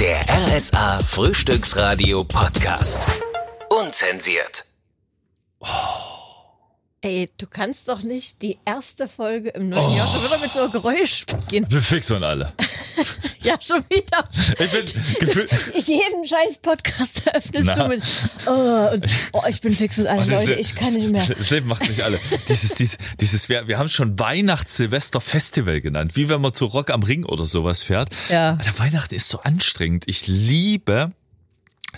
Der RSA Frühstücksradio Podcast. Unzensiert. Ey, du kannst doch nicht die erste Folge im neuen Jahr schon wieder mit so einem Geräusch beginnen. Wir fix und alle. Ja, schon wieder. Ich bin gefühlt. Jeden scheiß Podcast eröffnest Na. du mit, oh, und, oh, ich bin fix und alle Das Leute, Le- ich kann nicht mehr. Das Leben macht nicht alle. Dieses, dieses, dieses, wir, wir haben es schon Weihnachts-Silvester-Festival genannt. Wie wenn man zu Rock am Ring oder sowas fährt. Ja. Alter, Weihnachten ist so anstrengend. Ich liebe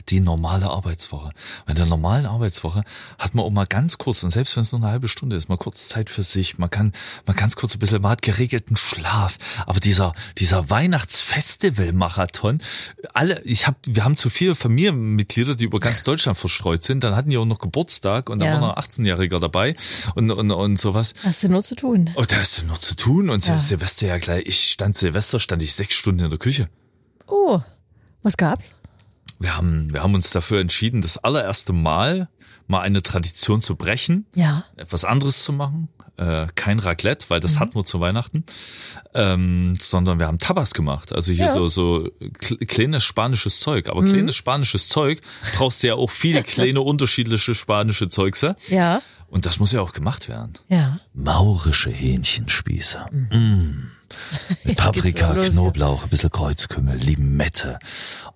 die normale Arbeitswoche. Bei der normalen Arbeitswoche hat man auch mal ganz kurz, und selbst wenn es nur eine halbe Stunde ist, mal kurz Zeit für sich. Man kann, man ganz kurz ein bisschen, man hat geregelten Schlaf. Aber dieser, dieser Weihnachtsfestival-Marathon, alle, ich habe, wir haben zu viele Familienmitglieder, die über ganz Deutschland verstreut sind. Dann hatten die auch noch Geburtstag und Ja. war noch ein 18-Jähriger dabei und, und, und sowas. Hast du nur zu tun. Oh, da ist noch zu tun. Und Ja. Silvester ja gleich, ich stand Silvester, stand ich sechs Stunden in der Küche. Oh, was gab's? Wir haben, wir haben uns dafür entschieden, das allererste Mal mal eine Tradition zu brechen, Ja. etwas anderes zu machen. Äh, kein Raclette, weil das hatten wir zu Weihnachten, ähm, sondern wir haben Tabas gemacht. Also hier Ja. so so kl- kleines spanisches Zeug. Aber kleines spanisches Zeug brauchst du ja auch viele kleine unterschiedliche spanische Zeugse. Ja. Und das muss ja auch gemacht werden. Ja. Maurische Hähnchenspieße. Mm. Mit Paprika, ja. Knoblauch, ein bisschen Kreuzkümmel, Limette.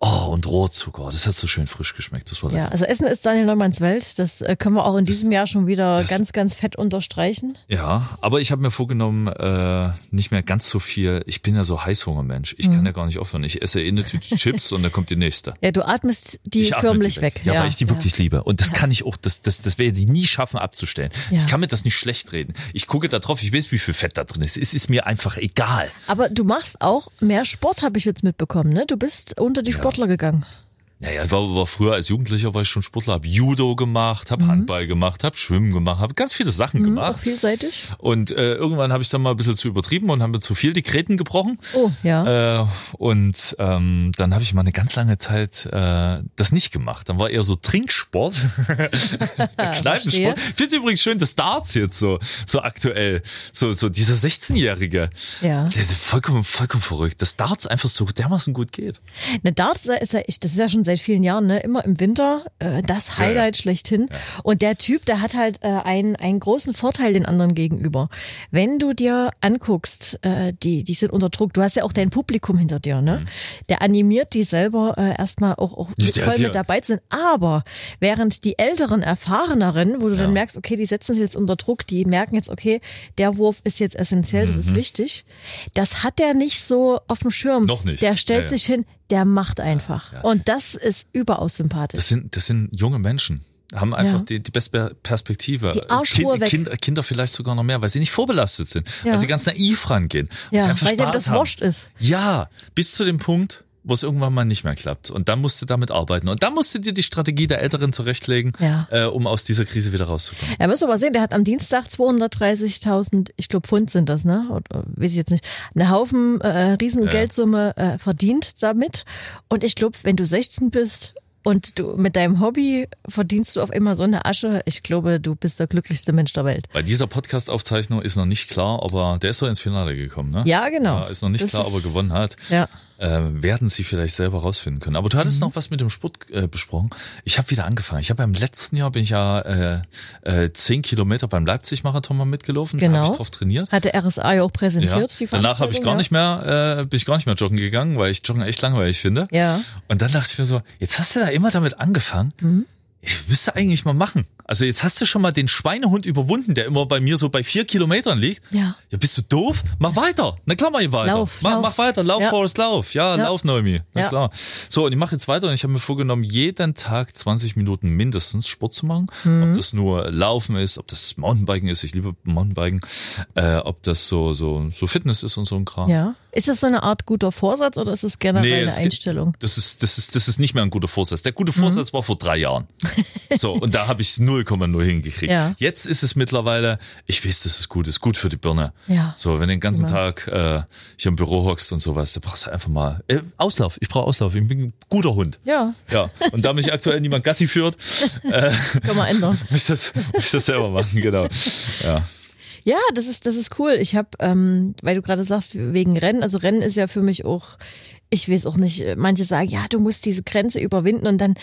Oh, und Rohrzucker. Das hat so schön frisch geschmeckt. Das war Ja, also Essen ist Daniel Neumanns Welt. Das äh, können wir auch in diesem Jahr schon wieder das- ganz, ganz fett unterstreichen. Ja, aber ich habe mir vorgenommen, äh, nicht mehr ganz so viel. Ich bin ja so Heißhungermensch. Ich Mhm. kann ja gar nicht aufhören. Ich esse eh eine Tüte Chips und dann kommt die nächste. Ja, du atmest die ich förmlich die weg. Ja, weil ich die wirklich liebe. Und das Ja. kann ich auch, das, das, das werde ich nie schaffen abzustellen. Ja. Ich kann mir das nicht schlecht reden. Ich gucke da drauf, ich weiß, wie viel Fett da drin ist. Es ist mir einfach egal. Aber du machst auch mehr Sport, habe ich jetzt mitbekommen. Ne? Du bist unter die Sportler gegangen. Naja, war, war früher als Jugendlicher war ich schon Sportler, habe Judo gemacht, habe Handball gemacht, habe Schwimmen gemacht, habe ganz viele Sachen Mhm, gemacht. auch vielseitig. Und äh, irgendwann habe ich dann mal ein bisschen zu übertrieben und habe zu viel die Gräten gebrochen. Oh, ja. Äh, und ähm, dann habe ich mal eine ganz lange Zeit äh, das nicht gemacht. Dann war eher so Trinksport, Kneipensport. Ich finde übrigens schön, das Darts jetzt so so aktuell, so so dieser 16-Jährige, Ja. der ist vollkommen vollkommen verrückt. Das Darts einfach so dermaßen gut geht. Ne, Darts ist ja, ich- das ist ja schon seit vielen Jahren, ne? immer im Winter äh, das Highlight schlechthin. Und der Typ, der hat halt äh, einen, einen großen Vorteil den anderen gegenüber. Wenn du dir anguckst, äh, die, die sind unter Druck, du hast ja auch dein Publikum hinter dir, ne? Der animiert die selber äh, erstmal auch, auch Ja, der voll ja- mit dabei zu sind. Aber während die älteren, erfahreneren, wo du Ja. dann merkst, okay, die setzen sich jetzt unter Druck, die merken jetzt, okay, der Wurf ist jetzt essentiell, das Mhm. ist wichtig. Das hat der nicht so auf dem Schirm. Noch nicht. Der stellt Ja, ja. sich hin, der macht einfach. ja. Und das ist überaus sympathisch. Das sind, das sind junge Menschen. Haben einfach Ja. die, die beste Perspektive. Die Arschruhe weg. Kinder, Kinder vielleicht sogar noch mehr, weil sie nicht vorbelastet sind. Ja. Weil sie ganz naiv rangehen. weil ja, einfach weil dem das wurscht ist. Ja, bis zu dem Punkt, wo es irgendwann mal nicht mehr klappt. Und dann musst du damit arbeiten. Und dann musst du dir die Strategie der Älteren zurechtlegen, Ja. äh, um aus dieser Krise wieder rauszukommen. Ja, müssen wir mal sehen, der hat am Dienstag 230.000, ich glaube Pfund sind das, ne? Oder, weiß ich jetzt nicht. Eine Haufen äh, riesen Ja. Geldsumme äh, verdient damit. Und ich glaube, wenn du 16 bist und du mit deinem Hobby verdienst du auf immer so eine Asche, ich glaube, du bist der glücklichste Mensch der Welt. Bei dieser Podcast-Aufzeichnung ist noch nicht klar, aber der ist so ins Finale gekommen, ne? Ja, genau. Ja, ist noch nicht Das klar, ob er ist- gewonnen hat. Ja. Äh, werden sie vielleicht selber rausfinden können. Aber du hattest Mhm. noch was mit dem Sport äh, besprochen. Ich habe wieder angefangen. Ich habe beim letzten Jahr bin ich ja äh, äh, zehn Kilometer beim Leipzig-Marathon mal mitgelaufen. Da Genau. habe ich drauf trainiert. Hatte RSA ja auch Ja. präsentiert. Die Danach habe ich gar Veranstaltung, nicht mehr, äh, bin ich gar nicht mehr joggen gegangen, weil ich Joggen echt langweilig finde. Ja. Und dann dachte ich mir so, jetzt hast du da immer damit angefangen. Mhm. Ich müsste eigentlich mal machen. Also jetzt hast du schon mal den Schweinehund überwunden, der immer bei mir so bei vier Kilometern liegt. Ja. Ja, bist du doof? Mach weiter. Na klar, mach ich weiter. Lauf, mach, lauf. mach weiter. Lauf, Ja. Forrest, lauf. Ja, Ja. lauf, Noemi. Na Ja. klar. So, und ich mache jetzt weiter und ich habe mir vorgenommen, jeden Tag 20 Minuten mindestens Sport zu machen. Mhm. Ob das nur Laufen ist, ob das Mountainbiken ist, ich liebe Mountainbiken, äh, ob das so, so, so Fitness ist und so ein Kram. Ja. Ist das so eine Art guter Vorsatz oder ist es generell Nee, eine es Einstellung? Das ist, das ist, das ist nicht mehr ein guter Vorsatz. Der Mhm. gute Vorsatz war vor drei Jahren. So, und da habe ich 0,0 hingekriegt. Ja. Jetzt ist es mittlerweile, ich weiß, das ist gut, ist gut für die Birne. Ja. So, wenn du den ganzen Genau. Tag äh, hier im Büro hockst und sowas, da brauchst du einfach mal äh, Auslauf. Ich brauche Auslauf. Ich bin ein guter Hund. Ja, Ja. Und da mich aktuell niemand Gassi führt, äh, kann man ändern. muss ich das, muss ich das selber machen, genau. Ja. Ja, das ist, das ist cool. Ich habe, ähm, weil du gerade sagst, wegen Rennen, also Rennen ist ja für mich auch ich weiß auch nicht, manche sagen, ja, du musst diese Grenze überwinden und dann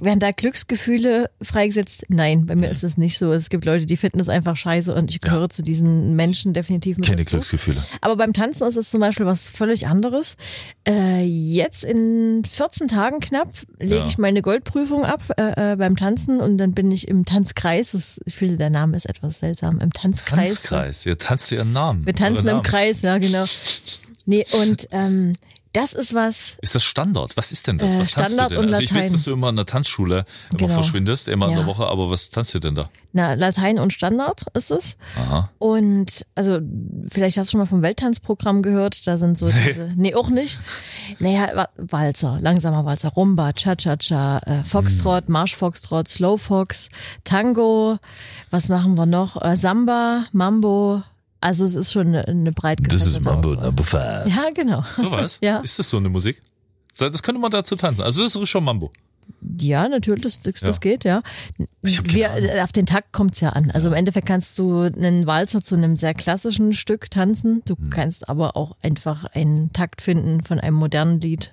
werden da Glücksgefühle freigesetzt. Nein, bei mir ist es nicht so. Es gibt Leute, die finden es einfach scheiße und ich gehöre zu diesen Menschen definitiv mit Keine dazu. Glücksgefühle. Aber beim Tanzen ist es zum Beispiel was völlig anderes. Äh, jetzt in 14 Tagen knapp lege Ja. ich meine Goldprüfung ab äh, äh, beim Tanzen und dann bin ich im Tanzkreis. Das, ich finde, der Name ist etwas seltsam. Im Tanzkreis. Tanzkreis. Ihr tanzt ihren Namen. Wir tanzen Euren im Namen. Kreis, ja, genau. Nee, und ähm, das ist was, Ist das Standard? Was ist denn das? Äh, Was tanzt Standard du denn? und Also ich weiß, dass du immer in der Tanzschule immer Genau. verschwindest, immer in der Ja. Woche, aber was tanzt du denn da? na, Latein und Standard ist es. Aha. Und also vielleicht hast du schon mal vom Welttanzprogramm gehört, da sind so diese, nee, auch nicht. Naja, Wa- Walzer, langsamer Walzer, Rumba, Cha-Cha-Cha, äh, Foxtrot, Hm. Marsch-Foxtrot, Slow-Fox, Tango, was machen wir noch? Äh, Samba, Mambo, also es ist schon eine, eine breit Das ist Mambo. Number Five. Ja, genau. Sowas? Ja. Ist das so eine Musik? Das könnte man dazu tanzen. Also das ist schon Mambo. Ja, natürlich, das, das, Ja. geht, ja. Wir, auf den Takt kommt's ja an. Also im Endeffekt kannst du einen Walzer zu einem sehr klassischen Stück tanzen. Du Hm. kannst aber auch einfach einen Takt finden von einem modernen Lied.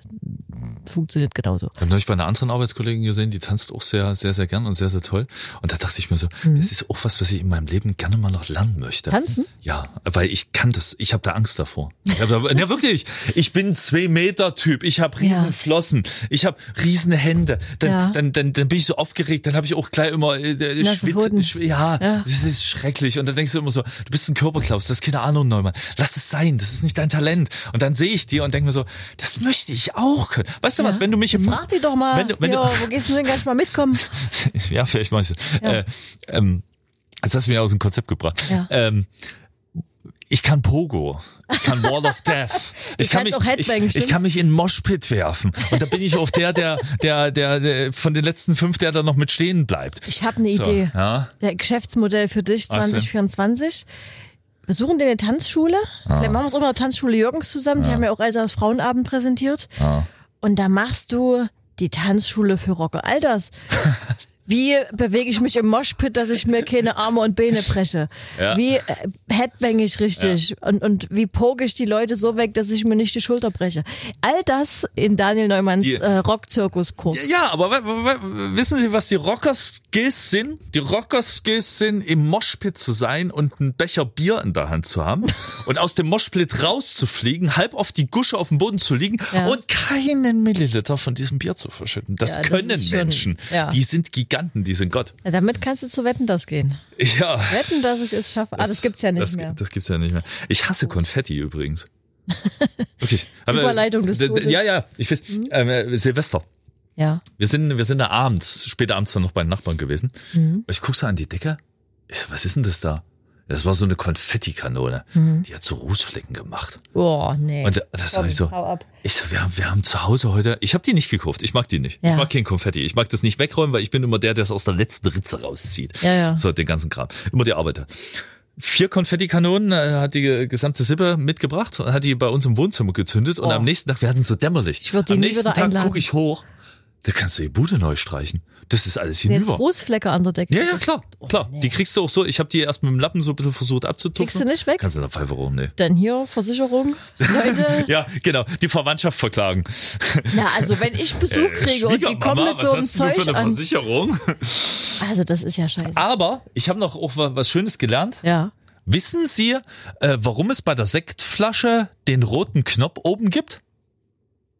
Funktioniert genauso. Ich habe neulich bei einer anderen Arbeitskollegin gesehen, die tanzt auch sehr, sehr, sehr gern und sehr, sehr toll. Und da dachte ich mir so, Mhm. das ist auch was, was ich in meinem Leben gerne mal noch lernen möchte. Tanzen? Ja, weil ich kann das, ich habe da Angst davor. Da, ja, wirklich. Ich bin zwei Meter Typ. Ich habe riesen Ja. Flossen. Ich habe riesen Hände. Dann, Ja. dann, dann, dann bin ich so aufgeregt. Dann habe ich auch gleich immer äh, äh, Nasse Schwitze. Pfoten. Schw- Ja, Ja. das ist schrecklich. Und dann denkst du immer so, du bist ein Körperklaus. Das ist keine Ahnung, Neumann. Lass es sein. Das ist nicht dein Talent. Und dann sehe ich dir und denke mir so, das möchte ich auch können. Weißt du was? Wenn du mich im Frag die doch mal, Wenn du- wenn du- jo, wo gehst du denn gleich mal mitkommen? ja, vielleicht meinst du. Ja. Äh, ähm, das hast du mir aus dem Konzept gebracht. Ja. Ähm, ich kann Pogo. Ich kann Wall of Death. Ich kann, mich, auch Headbang, ich, ich kann mich in Moshpit werfen. Und da bin ich auch der, der, der, der, der von den letzten fünf, der da noch mit stehen bleibt. Ich habe eine So, Idee. ja. Der Geschäftsmodell für dich Was denn? 2024. Wir suchen dir eine Tanzschule. Ah. Vielleicht machen wir es auch mal Tanzschule Jürgens zusammen. Die haben ja auch als als Frauenabend präsentiert. Ah. Und da machst du die Tanzschule für Rocker. All das. Wie bewege ich mich im Moshpit, dass ich mir keine Arme und Beine breche? Ja. Wie äh, headbang ich richtig? Und, und wie poge ich die Leute so weg, dass ich mir nicht die Schulter breche? All das in Daniel Neumanns Die- äh, Rockzirkuskurs. Ja, aber wissen Sie, was die Rocker-Skills sind? Die Rocker-Skills sind, im Moshpit zu sein und einen Becher Bier in der Hand zu haben und aus dem Moshpit rauszufliegen, halb auf die Gusche auf dem Boden zu liegen Ja. und keinen Milliliter von diesem Bier zu verschütten. Das Ja, das können schon- Menschen. ja. Die sind Giganten, die sind Gott. Ja, damit kannst du zu Wetten, das gehen. Ja. Wetten, dass ich es schaffe. ah, das gibt's ja nicht das, mehr. Das gibt's ja nicht mehr. Ich hasse Konfetti übrigens. Wirklich. Überleitung des Todes. Ja, ja, ich weiß, ähm, äh, Silvester. Ja. Wir sind, wir sind da abends, später abends dann noch bei den Nachbarn gewesen. Mhm. Ich guck so an die Decke. Ich so, was ist denn das da? Das war so eine Konfettikanone. Mhm. Die hat so Rußflecken gemacht. Oh, nee. Und da- das Komm, ich so. Ich so, wir haben, wir haben zu Hause heute, ich habe die nicht gekauft. Ich mag die nicht. Ich Ja. mag kein Konfetti. Ich mag das nicht wegräumen, weil ich bin immer der, der es aus der letzten Ritze rauszieht. Ja, ja. So, den ganzen Kram. Immer die Arbeiter. Vier Konfettikanonen äh, hat die ge- gesamte Sippe mitgebracht und hat die bei uns im Wohnzimmer gezündet. Und Oh. am nächsten Tag, wir hatten so Dämmerlicht. Ich würd die am nächsten Tag gucke ich hoch. Da kannst du die Bude neu streichen. Das ist alles Jetzt hinüber. Rußflecke an der Decke. Ja, ja, klar, klar. nee. Die kriegst du auch so. Ich habe die erst mit dem Lappen so ein bisschen versucht abzutupfen. Kriegst du nicht weg? Kannst du da Pfeife rum, nee. Dann hier Versicherung. Leute, Ja, genau. Die Verwandtschaft verklagen. na, also wenn ich Besuch Äh, kriege und die kommen mit so was einem du für Zeug eine an. Versicherung? Also das ist ja scheiße. Aber ich habe noch auch wa- was Schönes gelernt. Ja. Wissen Sie, äh, warum es bei der Sektflasche den roten Knopf oben gibt?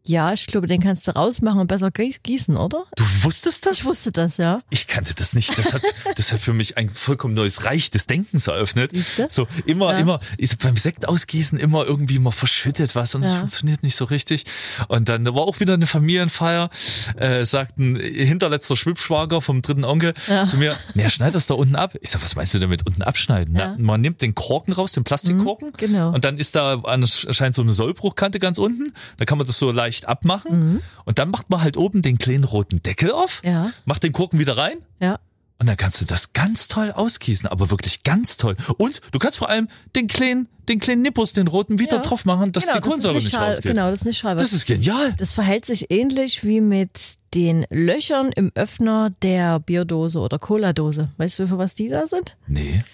Ja, ich glaube, den kannst du rausmachen und besser gieß- gießen, oder? Du wusstest das? Ich wusste das, ja. Ich kannte das nicht. Das hat, das hat für mich ein vollkommen neues Reich des Denkens eröffnet. Siehste? So immer, Ja. immer, ist beim Sekt ausgießen immer irgendwie mal verschüttet was und es Ja. funktioniert nicht so richtig. Und dann war auch wieder eine Familienfeier, äh, sagt ein hinterletzter Schwibschwager vom dritten Onkel Ja. zu mir, na, schneid das da unten ab. Ich sag, was meinst du damit unten abschneiden? Ja. Na, man nimmt den Korken raus, den Plastikkorken. Mhm, genau. Und dann ist da anscheinend so eine Sollbruchkante ganz unten. Da kann man das so leicht abmachen. Und dann macht man halt oben den kleinen roten Deckel auf, Mhm. Ja. macht den Korken wieder rein Ja. und dann kannst du das ganz toll ausgießen, aber wirklich ganz toll. Und du kannst vor allem den kleinen, den kleinen Nippus, den roten, wieder Ja. drauf machen, dass genau, die Kohlensäure das ist nicht schal, rausgeht. Genau, das ist nicht schal. Das ist genial. Das verhält sich ähnlich wie mit den Löchern im Öffner der Bierdose oder Cola-Dose. Weißt du, für was die da sind? Nee.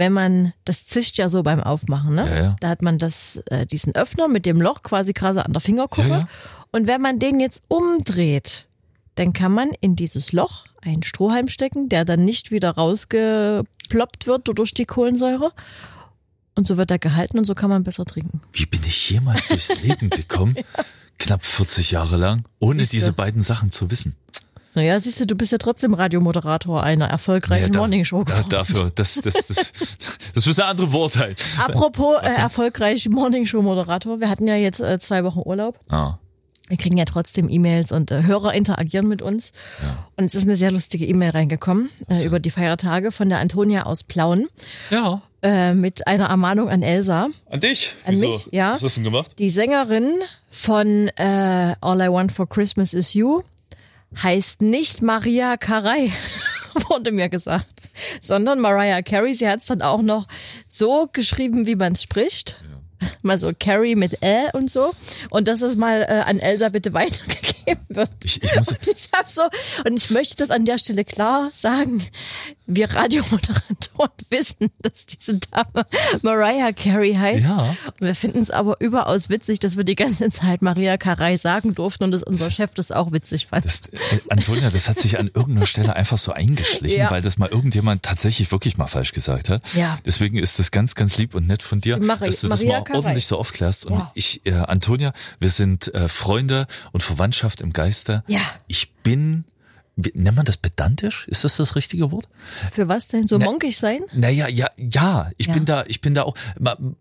Wenn man, das zischt ja so beim Aufmachen, ne? Ja, ja. Da hat man das, äh, diesen Öffner mit dem Loch quasi gerade an der Fingerkuppe. Ja. Und wenn man den jetzt umdreht, dann kann man in dieses Loch einen Strohhalm stecken, der dann nicht wieder rausgeploppt wird durch die Kohlensäure. Und so wird er gehalten und so kann man besser trinken. Wie bin ich jemals durchs Leben gekommen? Knapp 40 Jahre lang, ohne Siehste. diese beiden Sachen zu wissen. Naja, siehst du, du bist ja trotzdem Radiomoderator einer erfolgreichen Nee, da- Morningshow Da, dafür, das, das, das, das müssen andere beurteilen. Apropos äh, erfolgreich Morningshow-Moderator, wir hatten ja jetzt äh, zwei Wochen Urlaub. Ah, Wir kriegen ja trotzdem E-Mails und äh, Hörer interagieren mit uns. Und es ist eine sehr lustige E-Mail reingekommen äh, über die Feiertage von der Antonia aus Plauen ja. äh, mit einer Ermahnung an Elsa. An dich? An mich, ja. Was hast du denn gemacht? Die Sängerin von äh, All I Want for Christmas is You heißt nicht Maria Carey, wurde mir gesagt, sondern Mariah Carey. Sie hat es dann auch noch so geschrieben, wie man es spricht. Mal so Carrie mit Ä und so. Und dass es mal äh, an Elsa bitte weitergegeben wird. Ich, ich muss, Und ich habe so, und ich möchte das an der Stelle klar sagen. Wir Radiomoderatoren wissen, dass diese Dame Mariah Carey heißt. Ja. Und wir finden es aber überaus witzig, dass wir die ganze Zeit Maria Carey sagen durften und dass unser Chef das auch witzig fand. Das, äh, Antonia, das hat sich an irgendeiner Stelle einfach so eingeschlichen, Ja. weil das mal irgendjemand tatsächlich wirklich mal falsch gesagt hat. Ja. Deswegen ist das ganz, ganz lieb und nett von dir, Die Mari- dass du das Maria mal Carey. ordentlich so aufklärst. Und Ja. ich, äh, Antonia, wir sind äh, Freunde und Verwandtschaft im Geiste. Ja. Ich bin, wie, nennt man das pedantisch? Ist das das richtige Wort? Für was denn? So Ne- monkig sein? Naja, ja, ja, ich Ja. bin da, ich bin da auch,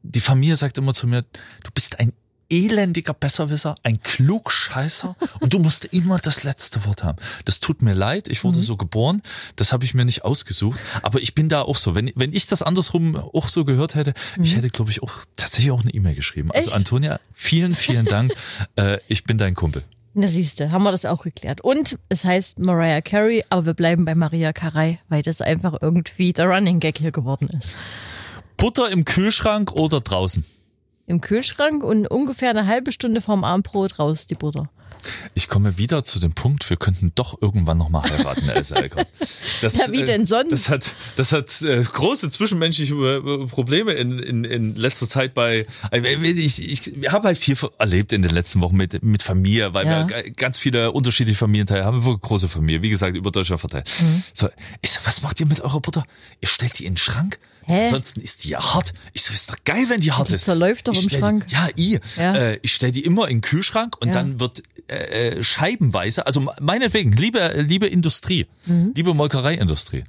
die Familie sagt immer zu mir, du bist ein elendiger Besserwisser, ein Klugscheißer und du musst immer das letzte Wort haben. Das tut mir leid, ich wurde so geboren, das habe ich mir nicht ausgesucht, aber ich bin da auch so. Wenn, wenn ich das andersrum auch so gehört hätte, ich hätte, glaube ich, auch tatsächlich auch eine E-Mail geschrieben. Also Echt? Antonia, vielen, vielen Dank. äh, ich bin dein Kumpel. Na siehste, haben wir das auch geklärt. Und es heißt Mariah Carey, aber wir bleiben bei Maria Carey, weil das einfach irgendwie der Running Gag hier geworden ist. Butter im Kühlschrank oder draußen? Im Kühlschrank und ungefähr eine halbe Stunde vorm Abendbrot raus die Butter. Ich komme wieder zu dem Punkt, wir könnten doch irgendwann nochmal heiraten, Elsa Eckert. Das, Ja, wie denn sonst? Das hat, das hat äh, große zwischenmenschliche äh, Probleme in, in, in letzter Zeit bei. äh, Ich, ich, ich habe halt viel erlebt in den letzten Wochen mit, mit Familie, weil Ja. wir ganz viele unterschiedliche Familienteile haben. Wir große Familie, wie gesagt, über Deutschland verteilt. Mhm. So, ich so, was macht ihr mit eurer Butter? Ihr stellt die in den Schrank? Hä? Ansonsten ist die ja hart. Ich so, ist doch geil, wenn die hart Die ist. zerläuft doch Ich im Schrank. Die, ja, ich. Ja. Äh, ich stelle die immer in den Kühlschrank und Ja. dann wird äh, äh, scheibenweise, also meinetwegen, liebe, liebe Industrie, Mhm. liebe Molkereiindustrie,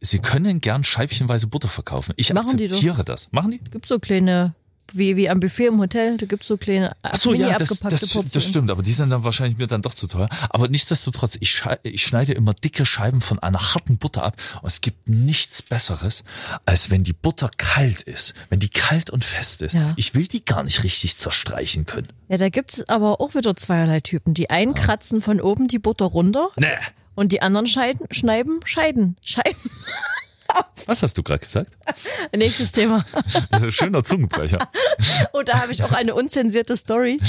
Sie können gern scheibchenweise Butter verkaufen. Ich Machen akzeptiere das. Machen die? Gibt so kleine, wie, wie am Buffet im Hotel, da gibt's so kleine Ach so, ja, das, abgepackte das, Portionen. das stimmt, aber die sind dann wahrscheinlich mir dann doch zu teuer. Aber nichtsdestotrotz, ich, ich schneide immer dicke Scheiben von einer harten Butter ab und es gibt nichts Besseres, als wenn die Butter kalt ist, wenn die kalt und fest ist. Ja. Ich will die gar nicht richtig zerstreichen können. Ja, da gibt's aber auch wieder zweierlei Typen. Die einen kratzen von oben die Butter runter Nee. und die anderen scheiden, schneiden, scheiden, scheiben. Was hast du gerade gesagt? Nächstes Thema. Das ist ein schöner Zungenbrecher. Und da habe ich auch eine unzensierte Story.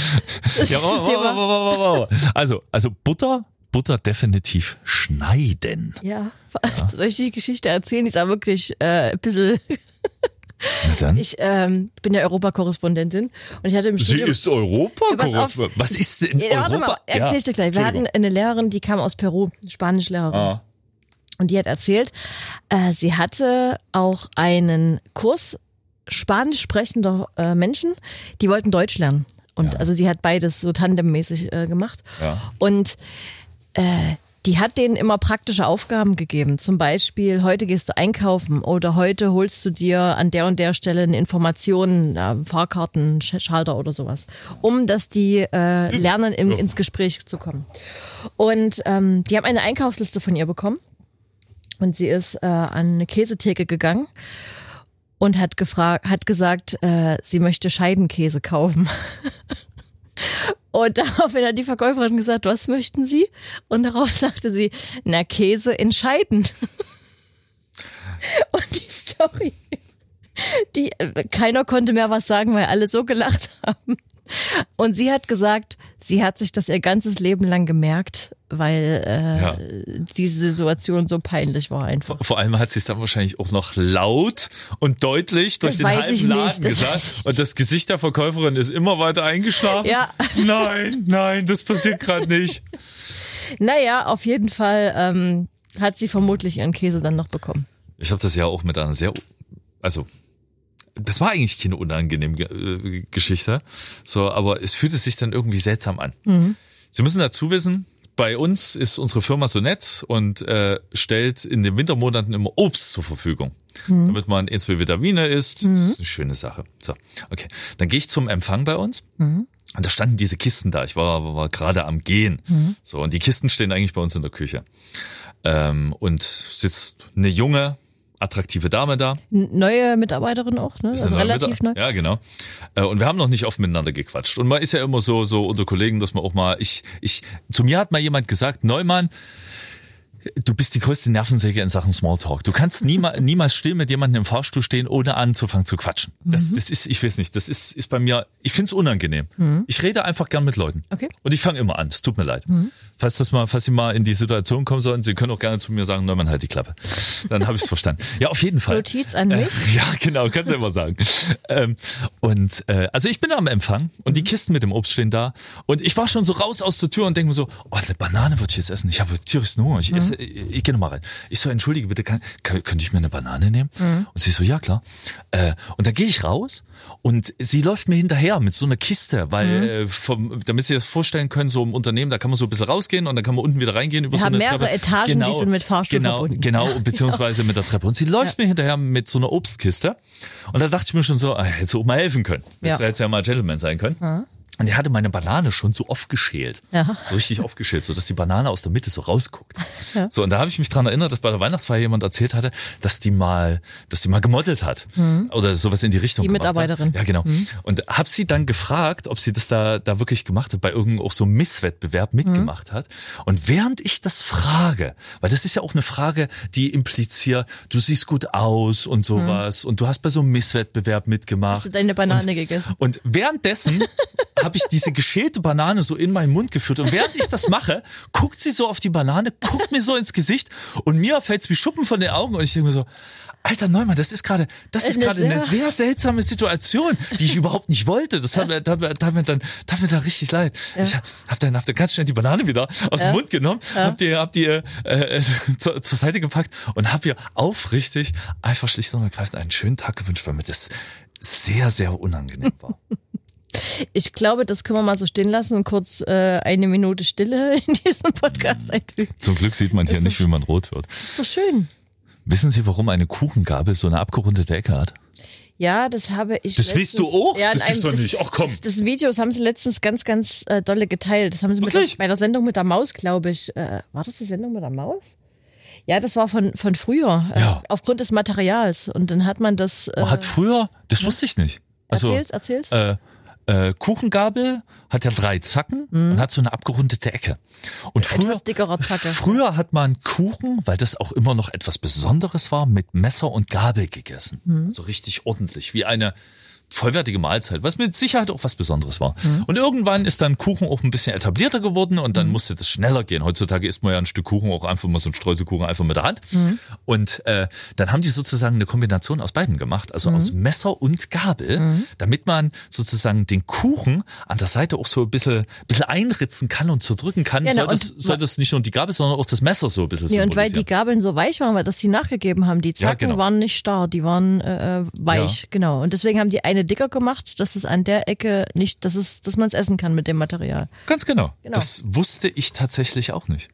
Ja, ist wow, wow, wow. Also, also Butter, Butter definitiv schneiden. Ja, soll ich die Geschichte erzählen? Die ist aber wirklich äh, ein bisschen. Na dann. Ich ähm, bin ja Europakorrespondentin und ich hatte im Studium. Europa Ja, pass auf. Was ist denn Ja, warte Europa? mal, erzähl ich dir gleich. Wir hatten eine Lehrerin, die kam aus Peru, Spanischlehrerin. Ah. Und die hat erzählt, äh, sie hatte auch einen Kurs Spanisch sprechender äh, Menschen, die wollten Deutsch lernen. Und Ja. also sie hat beides so tandemmäßig äh, gemacht. Ja. Und äh, die hat denen immer praktische Aufgaben gegeben. Zum Beispiel, heute gehst du einkaufen oder heute holst du dir an der und der Stelle eine Information, ja, Fahrkarten, Sch- Schalter oder sowas, um dass die äh, lernen, im, ins Gespräch zu kommen. Und ähm, die haben eine Einkaufsliste von ihr bekommen und sie ist äh, an eine Käsetheke gegangen und hat gefragt, hat gesagt, äh, sie möchte Scheidenkäse kaufen. Und daraufhin hat die Verkäuferin gesagt, was möchten Sie? Und darauf sagte sie, na Käse in Scheiden. Und die Story, die äh, keiner konnte mehr was sagen, weil alle so gelacht haben. Und sie hat gesagt, sie hat sich das ihr ganzes Leben lang gemerkt, weil äh, Ja. diese Situation so peinlich war einfach. Vor allem hat sie es dann wahrscheinlich auch noch laut und deutlich durch Das den halben Laden gesagt. Und das Gesicht der Verkäuferin ist immer weiter eingeschlafen. Ja. Nein, nein, das passiert gerade nicht. Naja, auf jeden Fall ähm, hat sie vermutlich ihren Käse dann noch bekommen. Ich habe das ja auch mit einer sehr, also das war eigentlich keine unangenehme äh, Geschichte, so, aber es fühlte sich dann irgendwie seltsam an. Sie müssen dazu wissen, bei uns ist unsere Firma so nett und äh, stellt in den Wintermonaten immer Obst zur Verfügung. Damit man zwei Vitamine isst. Das ist eine schöne Sache. So, okay. Dann gehe ich zum Empfang bei uns. Und da standen diese Kisten da. Ich war, war gerade am Gehen. So, und die Kisten stehen eigentlich bei uns in der Küche. Ähm, und sitzt eine junge, attraktive Dame da. Neue Mitarbeiterin auch, ne? Ist Also relativ neu. Mitar- Ja, genau. Äh, Und wir haben noch nicht oft miteinander gequatscht. Und man ist ja immer so, so unter Kollegen, dass man auch mal, ich, ich, zu mir hat mal jemand gesagt, Neumann, du bist die größte Nervensäge in Sachen Smalltalk. Du kannst niemals, niemals still mit jemandem im Fahrstuhl stehen, ohne anzufangen zu quatschen. Das, das ist, ich weiß nicht, das ist, ist bei mir, ich find's unangenehm. Ich rede einfach gern mit Leuten. Okay. Und ich fange immer an. Es tut mir leid. Falls das mal, falls Sie mal in die Situation kommen sollten, Sie können auch gerne zu mir sagen, Neumann, halt die Klappe. Dann habe ich's verstanden. Ja, auf jeden Fall. Notiz an mich. Äh, ja, genau, kannst du immer sagen. ähm, und äh, also ich bin am Empfang und die Kisten mit dem Obst stehen da und ich war schon so raus aus der Tür und denke mir so, oh, eine Banane würde ich jetzt essen. Ich habe tierisch Hunger. Ich esse, ich, gehe noch mal rein. Ich so, entschuldige bitte, kann, kann, könnte ich mir eine Banane nehmen? Und sie so, ja klar. Äh, und dann gehe ich raus und sie läuft mir hinterher mit so einer Kiste, weil äh, vom, damit Sie das vorstellen können, so im Unternehmen, da kann man so ein bisschen rausgehen und dann kann man unten wieder reingehen über Wir so haben eine mehrere Treppe. Etagen, die sind mit Fahrstuhl genau, verbunden. Genau, Ja, beziehungsweise mit der Treppe. Und sie läuft mir hinterher mit so einer Obstkiste. Und da dachte ich mir schon so, ah, hätte sie auch mal helfen können. Das Ja. hätte ja mal Gentleman sein können. Und er hatte meine Banane schon so oft geschält. Ja. So richtig oft geschält, so dass die Banane aus der Mitte so rausguckt. So, und da habe ich mich dran erinnert, dass bei der Weihnachtsfeier jemand erzählt hatte, dass die mal, dass die mal gemodelt hat. Oder sowas in die Richtung Die Mitarbeiterin. Hat. Ja, genau. Und habe sie dann gefragt, ob sie das da, da wirklich gemacht hat, bei irgendeinem auch so Misswettbewerb mitgemacht hat. Und während ich das frage, weil das ist ja auch eine Frage, die impliziert, du siehst gut aus und sowas und du hast bei so einem Misswettbewerb mitgemacht. Hast du deine Banane und, gegessen? Und währenddessen habe ich diese geschälte Banane so in meinen Mund geführt. Und während ich das mache, guckt sie so auf die Banane, guckt mir so ins Gesicht und mir fällt's wie Schuppen von den Augen. Und ich denke mir so, Alter Neumann, das ist gerade, das ist Eine gerade eine sehr- seltsame Situation, die ich überhaupt nicht wollte. Das hat mir, tat mir, tat mir dann, tat mir dann richtig leid. Ich hab dann, hab dann ganz schnell die Banane wieder aus dem Mund genommen, hab die, hab die äh, äh, zur, zur Seite gepackt und hab ihr aufrichtig einfach schlicht und ergreifend einen schönen Tag gewünscht, weil mir das sehr, sehr unangenehm war. Ich glaube, das können wir mal so stehen lassen und kurz äh, eine Minute Stille in diesem Podcast einfügen. Zum Glück sieht man hier Ist nicht, so- wie man rot wird. Das ist so schön. Wissen Sie, warum eine Kuchengabel so eine abgerundete Ecke hat? Ja, das habe ich. Das weißt du auch? Ja, Das gibt's einem- doch nicht. Ach, komm. Das, das Video, das haben sie letztens ganz, ganz äh, dolle geteilt. Das haben sie mit der, bei der Sendung mit der Maus, glaube ich. Äh, war das die Sendung mit der Maus? Ja, das war von, von früher, äh, Ja. aufgrund des Materials. Und dann hat man das. Äh, Man hat früher, das wusste ich nicht. Also, erzähl's, erzähl's. äh, äh, Kuchengabel hat ja drei Zacken und hat so eine abgerundete Ecke. Und früher, Mhm. Früher hat man Kuchen, weil das auch immer noch etwas Besonderes war, mit Messer und Gabel gegessen. Mhm. So richtig ordentlich, wie eine vollwertige Mahlzeit, was mit Sicherheit auch was Besonderes war. Mhm. Und irgendwann ist dann Kuchen auch ein bisschen etablierter geworden und dann musste das schneller gehen. Heutzutage isst man ja ein Stück Kuchen auch einfach mal so ein Streuselkuchen einfach mit der Hand. Mhm. Und äh, dann haben die sozusagen eine Kombination aus beiden gemacht, also aus Mhm. Messer und Gabel, damit man sozusagen den Kuchen an der Seite auch so ein bisschen, bisschen einritzen kann und zerdrücken kann. Genau, soll, das, soll das nicht nur die Gabel, sondern auch das Messer so ein bisschen Nee, und weil die. Gabeln so weich waren, weil das sie nachgegeben haben. Die Ja, Zacken genau. waren nicht starr, die waren äh, äh, weich, genau. Und deswegen haben die eine dicker gemacht, dass es an der Ecke nicht, dass es, dass man es essen kann mit dem Material. Ganz genau. Genau. Das wusste ich tatsächlich auch nicht.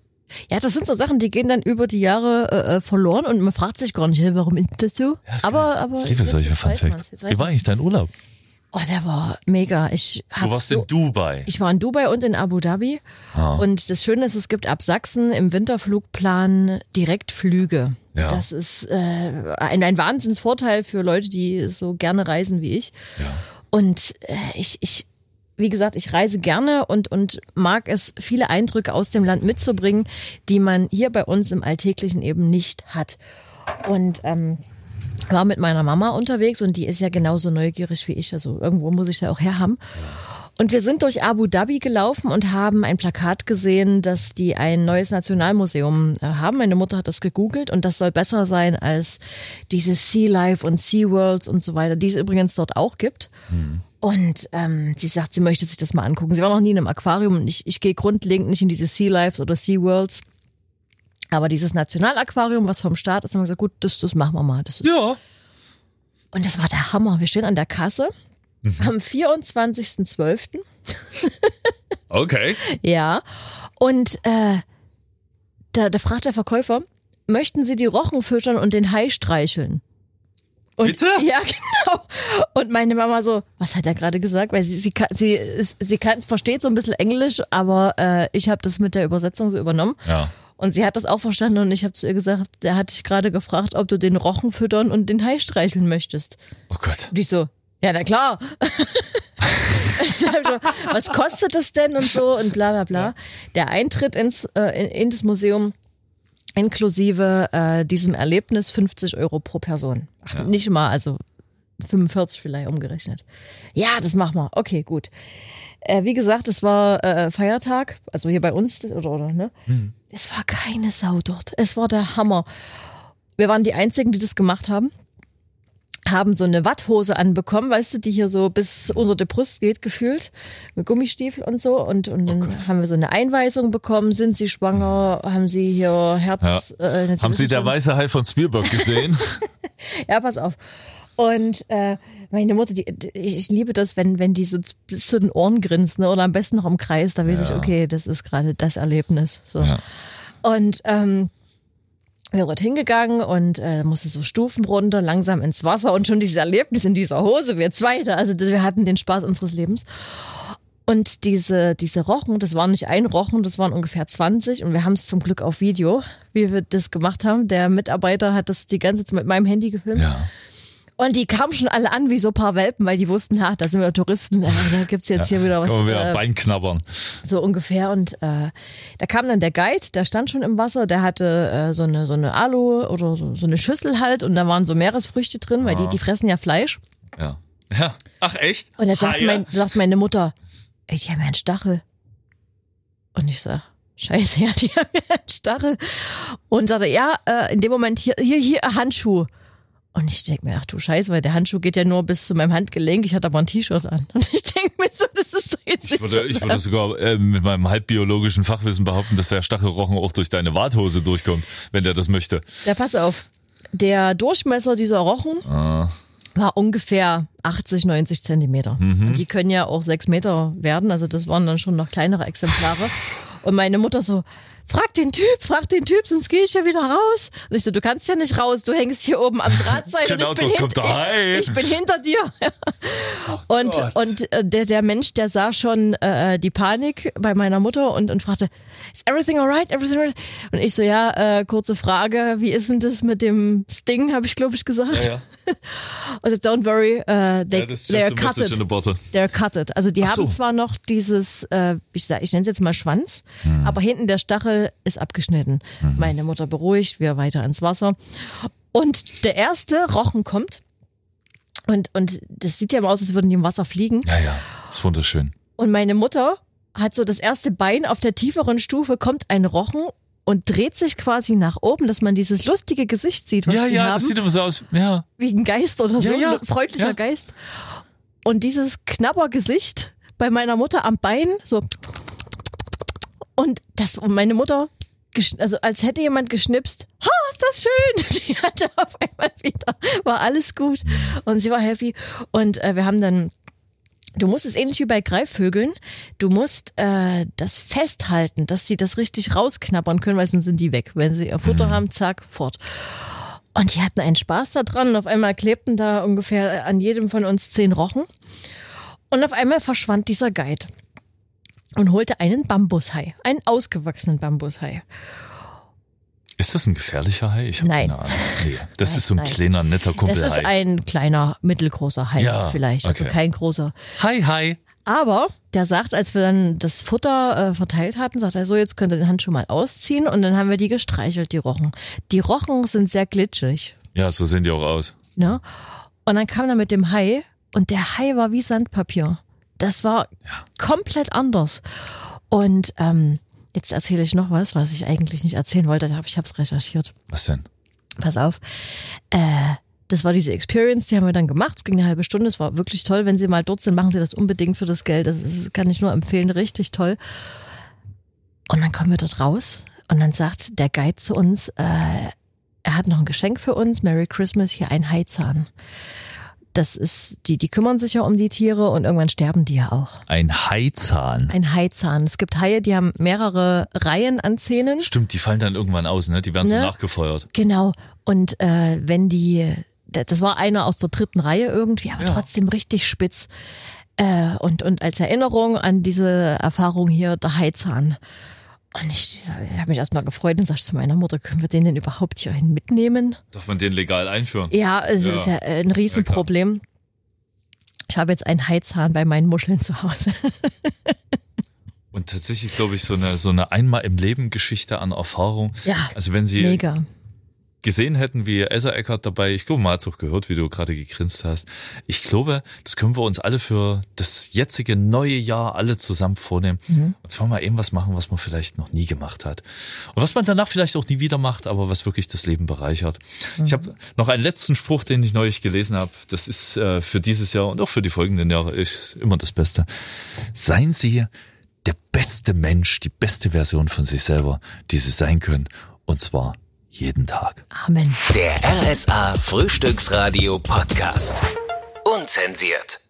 Ja, das sind so Sachen, die gehen dann über die Jahre äh, äh, verloren und man fragt sich gar nicht, hey, warum ist das so? Ja, ist aber, aber ich liebe solche Fun Facts. Wie war eigentlich dein Urlaub? Oh, der war mega. Ich Du warst so, in Dubai. Ich war in Dubai und in Abu Dhabi. Ah. Und das Schöne ist, es gibt ab Sachsen im Winterflugplan Direktflüge. Ja. Das ist äh, ein, ein Wahnsinnsvorteil für Leute, die so gerne reisen wie ich. ja. Und äh, ich, ich, wie gesagt, ich reise gerne und, und mag es, viele Eindrücke aus dem Land mitzubringen, die man hier bei uns im Alltäglichen eben nicht hat. Und ähm, war mit meiner Mama unterwegs und die ist ja genauso neugierig wie ich. Also irgendwo muss ich sie auch herhaben. Und wir sind durch Abu Dhabi gelaufen und haben ein Plakat gesehen, dass die ein neues Nationalmuseum äh, haben. Meine Mutter hat das gegoogelt und das soll besser sein als diese Sea Life und Sea Worlds und so weiter, die es übrigens dort auch gibt. Und ähm, sie sagt, sie möchte sich das mal angucken. Sie war noch nie in einem Aquarium und ich, ich gehe grundlegend nicht in diese Sea Lives oder Sea Worlds. Aber dieses Nationalaquarium, was vom Staat ist, haben wir gesagt, gut, das, das machen wir mal. Das ist Ja. und das war der Hammer. Wir stehen an der Kasse am 24.12. Okay. Ja. Und äh, da, da fragt der Verkäufer, möchten Sie die Rochen füttern und den Hai streicheln? Und, Bitte? Ja, genau. Und meine Mama so, was hat er gerade gesagt? Weil sie, sie, kann, sie, sie kann, versteht so ein bisschen Englisch, aber äh, ich habe das mit der Übersetzung so übernommen. Ja. Und sie hat das auch verstanden und ich habe zu ihr gesagt, der hat dich gerade gefragt, ob du den Rochen füttern und den Hai streicheln möchtest. Oh Gott. Und ich so, ja, na klar. So, Was kostet das denn und so und bla bla bla. Der Eintritt ins, äh, in, in das Museum inklusive äh, diesem Erlebnis 50 Euro pro Person. Ach, Ja. nicht mal, also 45 vielleicht umgerechnet. Ja, das machen wir. Okay, gut. Äh, wie gesagt, es war äh, Feiertag, also hier bei uns, oder, oder ne? Mhm. Es war keine Sau dort. Es war der Hammer. Wir waren die Einzigen, die das gemacht haben. Haben so eine Watthose anbekommen, weißt du, die hier so bis unter die Brust geht, gefühlt. Mit Gummistiefel und so. Und, und dann Gott. haben wir so eine Einweisung bekommen. Sind sie schwanger? Haben sie hier Herz? Äh, jetzt Haben Sie der weiße Hai von Spielberg gesehen? ja, pass auf. Und äh, meine Mutter, die, die, ich ich liebe das, wenn, wenn die so bis zu den Ohren grinsen ne? oder am besten noch im Kreis, da weiß ich, Ja. okay, das ist gerade das Erlebnis. So. ja. Und ähm, wir sind hingegangen und äh, musste so Stufen runter, langsam ins Wasser und schon dieses Erlebnis in dieser Hose, wir zwei da, also wir hatten den Spaß unseres Lebens. Und diese, diese Rochen, das waren nicht ein Rochen, das waren ungefähr 20 und wir haben es zum Glück auf Video, wie wir das gemacht haben. Der Mitarbeiter hat das die ganze Zeit mit meinem Handy gefilmt. Ja. Und die kamen schon alle an wie so ein paar Welpen, weil die wussten, ha, da sind wir Touristen, äh, da gibt's jetzt hier wieder was. Können wir äh, Bein knabbern. so ungefähr. Und äh, da kam dann der Guide, der stand schon im Wasser, der hatte äh, so eine so eine Alu oder so, so eine Schüssel halt und da waren so Meeresfrüchte drin, weil die, Ah. die fressen ja Fleisch. Ja. Ja. Ach echt? Und jetzt sagt, mein, sagt meine Mutter, ey, die haben ja einen Stachel. Und ich sag, scheiße, ja, die haben ja einen Stachel. Und sagte, ja, äh, in dem Moment hier, hier, hier, Handschuh. Und ich denk mir, ach du Scheiße, weil der Handschuh geht ja nur bis zu meinem Handgelenk. Ich hatte aber ein T-Shirt an. Und ich denk mir so, das ist doch jetzt Ich nicht würde, das ich würde sogar äh, mit meinem halbbiologischen Fachwissen behaupten, dass der Stachelrochen auch durch deine Warthose durchkommt, wenn der das möchte. Ja, pass auf. Der Durchmesser dieser Rochen Ah, war ungefähr 80, 90 Zentimeter. Mhm. Und die können ja auch sechs Meter werden. Also das waren dann schon noch kleinere Exemplare. Und meine Mutter so, frag den Typ, frag den Typ, sonst gehe ich ja wieder raus. Und ich so, du kannst ja nicht raus, du hängst hier oben am Drahtseil Genau, und ich bin, kommt ich, ich bin hinter dir. und Gott. und äh, der, der Mensch, der sah schon äh, die Panik bei meiner Mutter und, und fragte, is everything alright? Everything alright? Und ich so, ja, äh, kurze Frage, wie ist denn das mit dem Sting, habe ich glaube ich gesagt. ja, ja. Also don't worry, uh, they, ja das ist they're just a message cutted. in a bottle. They're cutted. Also die Ach so. haben zwar noch dieses, äh, ich, sag, ich nenne es jetzt mal Schwanz, Hm. aber hinten der Stachel ist abgeschnitten. Mhm. Meine Mutter beruhigt, wir weiter ins Wasser. Und der erste Rochen kommt. Und, und das sieht ja immer aus, als würden die im Wasser fliegen. Ja, ja. ist wunderschön. Und meine Mutter hat so das erste Bein auf der tieferen Stufe, kommt ein Rochen und dreht sich quasi nach oben, dass man dieses lustige Gesicht sieht, was ja, die ja, haben das sieht immer so aus. Ja. wie ein Geist oder so, Ja, ja. ein freundlicher Ja. Geist. Und dieses Knabbergesicht bei meiner Mutter am Bein, so. Und das, und meine Mutter, also als hätte jemand geschnipst, ha, ist das schön. Die hatte auf einmal wieder, war alles gut. Und sie war happy. Und äh, wir haben dann Du musst es ähnlich wie bei Greifvögeln. Du musst äh, das festhalten, dass sie das richtig rausknabbern können, weil sonst sind die weg. Wenn sie ihr Futter haben, zack, fort. Und die hatten einen Spaß da dran und auf einmal klebten da ungefähr an jedem von uns zehn Rochen. Und auf einmal verschwand dieser Guide und holte einen Bambushai, einen ausgewachsenen Bambushai. Ist das ein gefährlicher Hai? Ich habe Nein. keine Ahnung. Nee, das Nein, ist so ein nein. kleiner, netter Das Kumpelhai. ist ein kleiner, mittelgroßer Hai Ja, vielleicht, also okay. kein großer. Hi, hi. Aber der sagt, als wir dann das Futter äh, verteilt hatten, sagt er so, jetzt könnt ihr den Handschuh mal ausziehen und dann haben wir die gestreichelt, die Rochen. Die Rochen sind sehr glitschig. Ja, so sehen die auch aus. Ne? Und dann kam er mit dem Hai und der Hai war wie Sandpapier. Das war komplett anders. Und ähm, jetzt erzähle ich noch was, was ich eigentlich nicht erzählen wollte, aber ich habe es recherchiert. Was denn? Pass auf. Äh, das war diese Experience, die haben wir dann gemacht. Es ging eine halbe Stunde. Es war wirklich toll. Wenn Sie mal dort sind, machen Sie das unbedingt für das Geld. Das ist, kann ich nur empfehlen. Richtig toll. Und dann kommen wir dort raus und dann sagt der Guide zu uns, äh, er hat noch ein Geschenk für uns. Merry Christmas, hier ein Haizahn. Das ist, die, die kümmern sich ja um die Tiere und irgendwann sterben die ja auch. Ein Haizahn. Ein Haizahn. Es gibt Haie, die haben mehrere Reihen an Zähnen. Stimmt, die fallen dann irgendwann aus, ne? Die werden so Ne? nachgefeuert. Genau. Und äh, wenn die, das war einer aus der dritten Reihe irgendwie, aber Ja. trotzdem richtig spitz. Äh, und, und als Erinnerung an diese Erfahrung hier, der Haizahn. Und ich, ich habe mich erstmal gefreut und sagte zu meiner Mutter, können wir den denn überhaupt hierhin mitnehmen? Darf man den legal einführen? Ja, es Ja. ist ja ein Riesenproblem. ich habe jetzt einen Heizhahn bei meinen Muscheln zu Hause. Und tatsächlich, glaube ich, so eine, so eine einmal im Leben Geschichte an Erfahrung. Ja, Also wenn Sie mega. Gesehen hätten, wie Elsa Eckert dabei, ich glaube, man hat es auch gehört, wie du gerade gegrinst hast. Ich glaube, das können wir uns alle für das jetzige neue Jahr alle zusammen vornehmen. Mhm. Und zwar mal eben was machen, was man vielleicht noch nie gemacht hat. Und was man danach vielleicht auch nie wieder macht, aber was wirklich das Leben bereichert. Mhm. Ich habe noch einen letzten Spruch, den ich neulich gelesen habe. Das ist äh, für dieses Jahr und auch für die folgenden Jahre ist immer das Beste. Seien Sie der beste Mensch, die beste Version von sich selber, die Sie sein können. Und zwar jeden Tag. Amen. Der RSA Frühstücksradio Podcast. Unzensiert.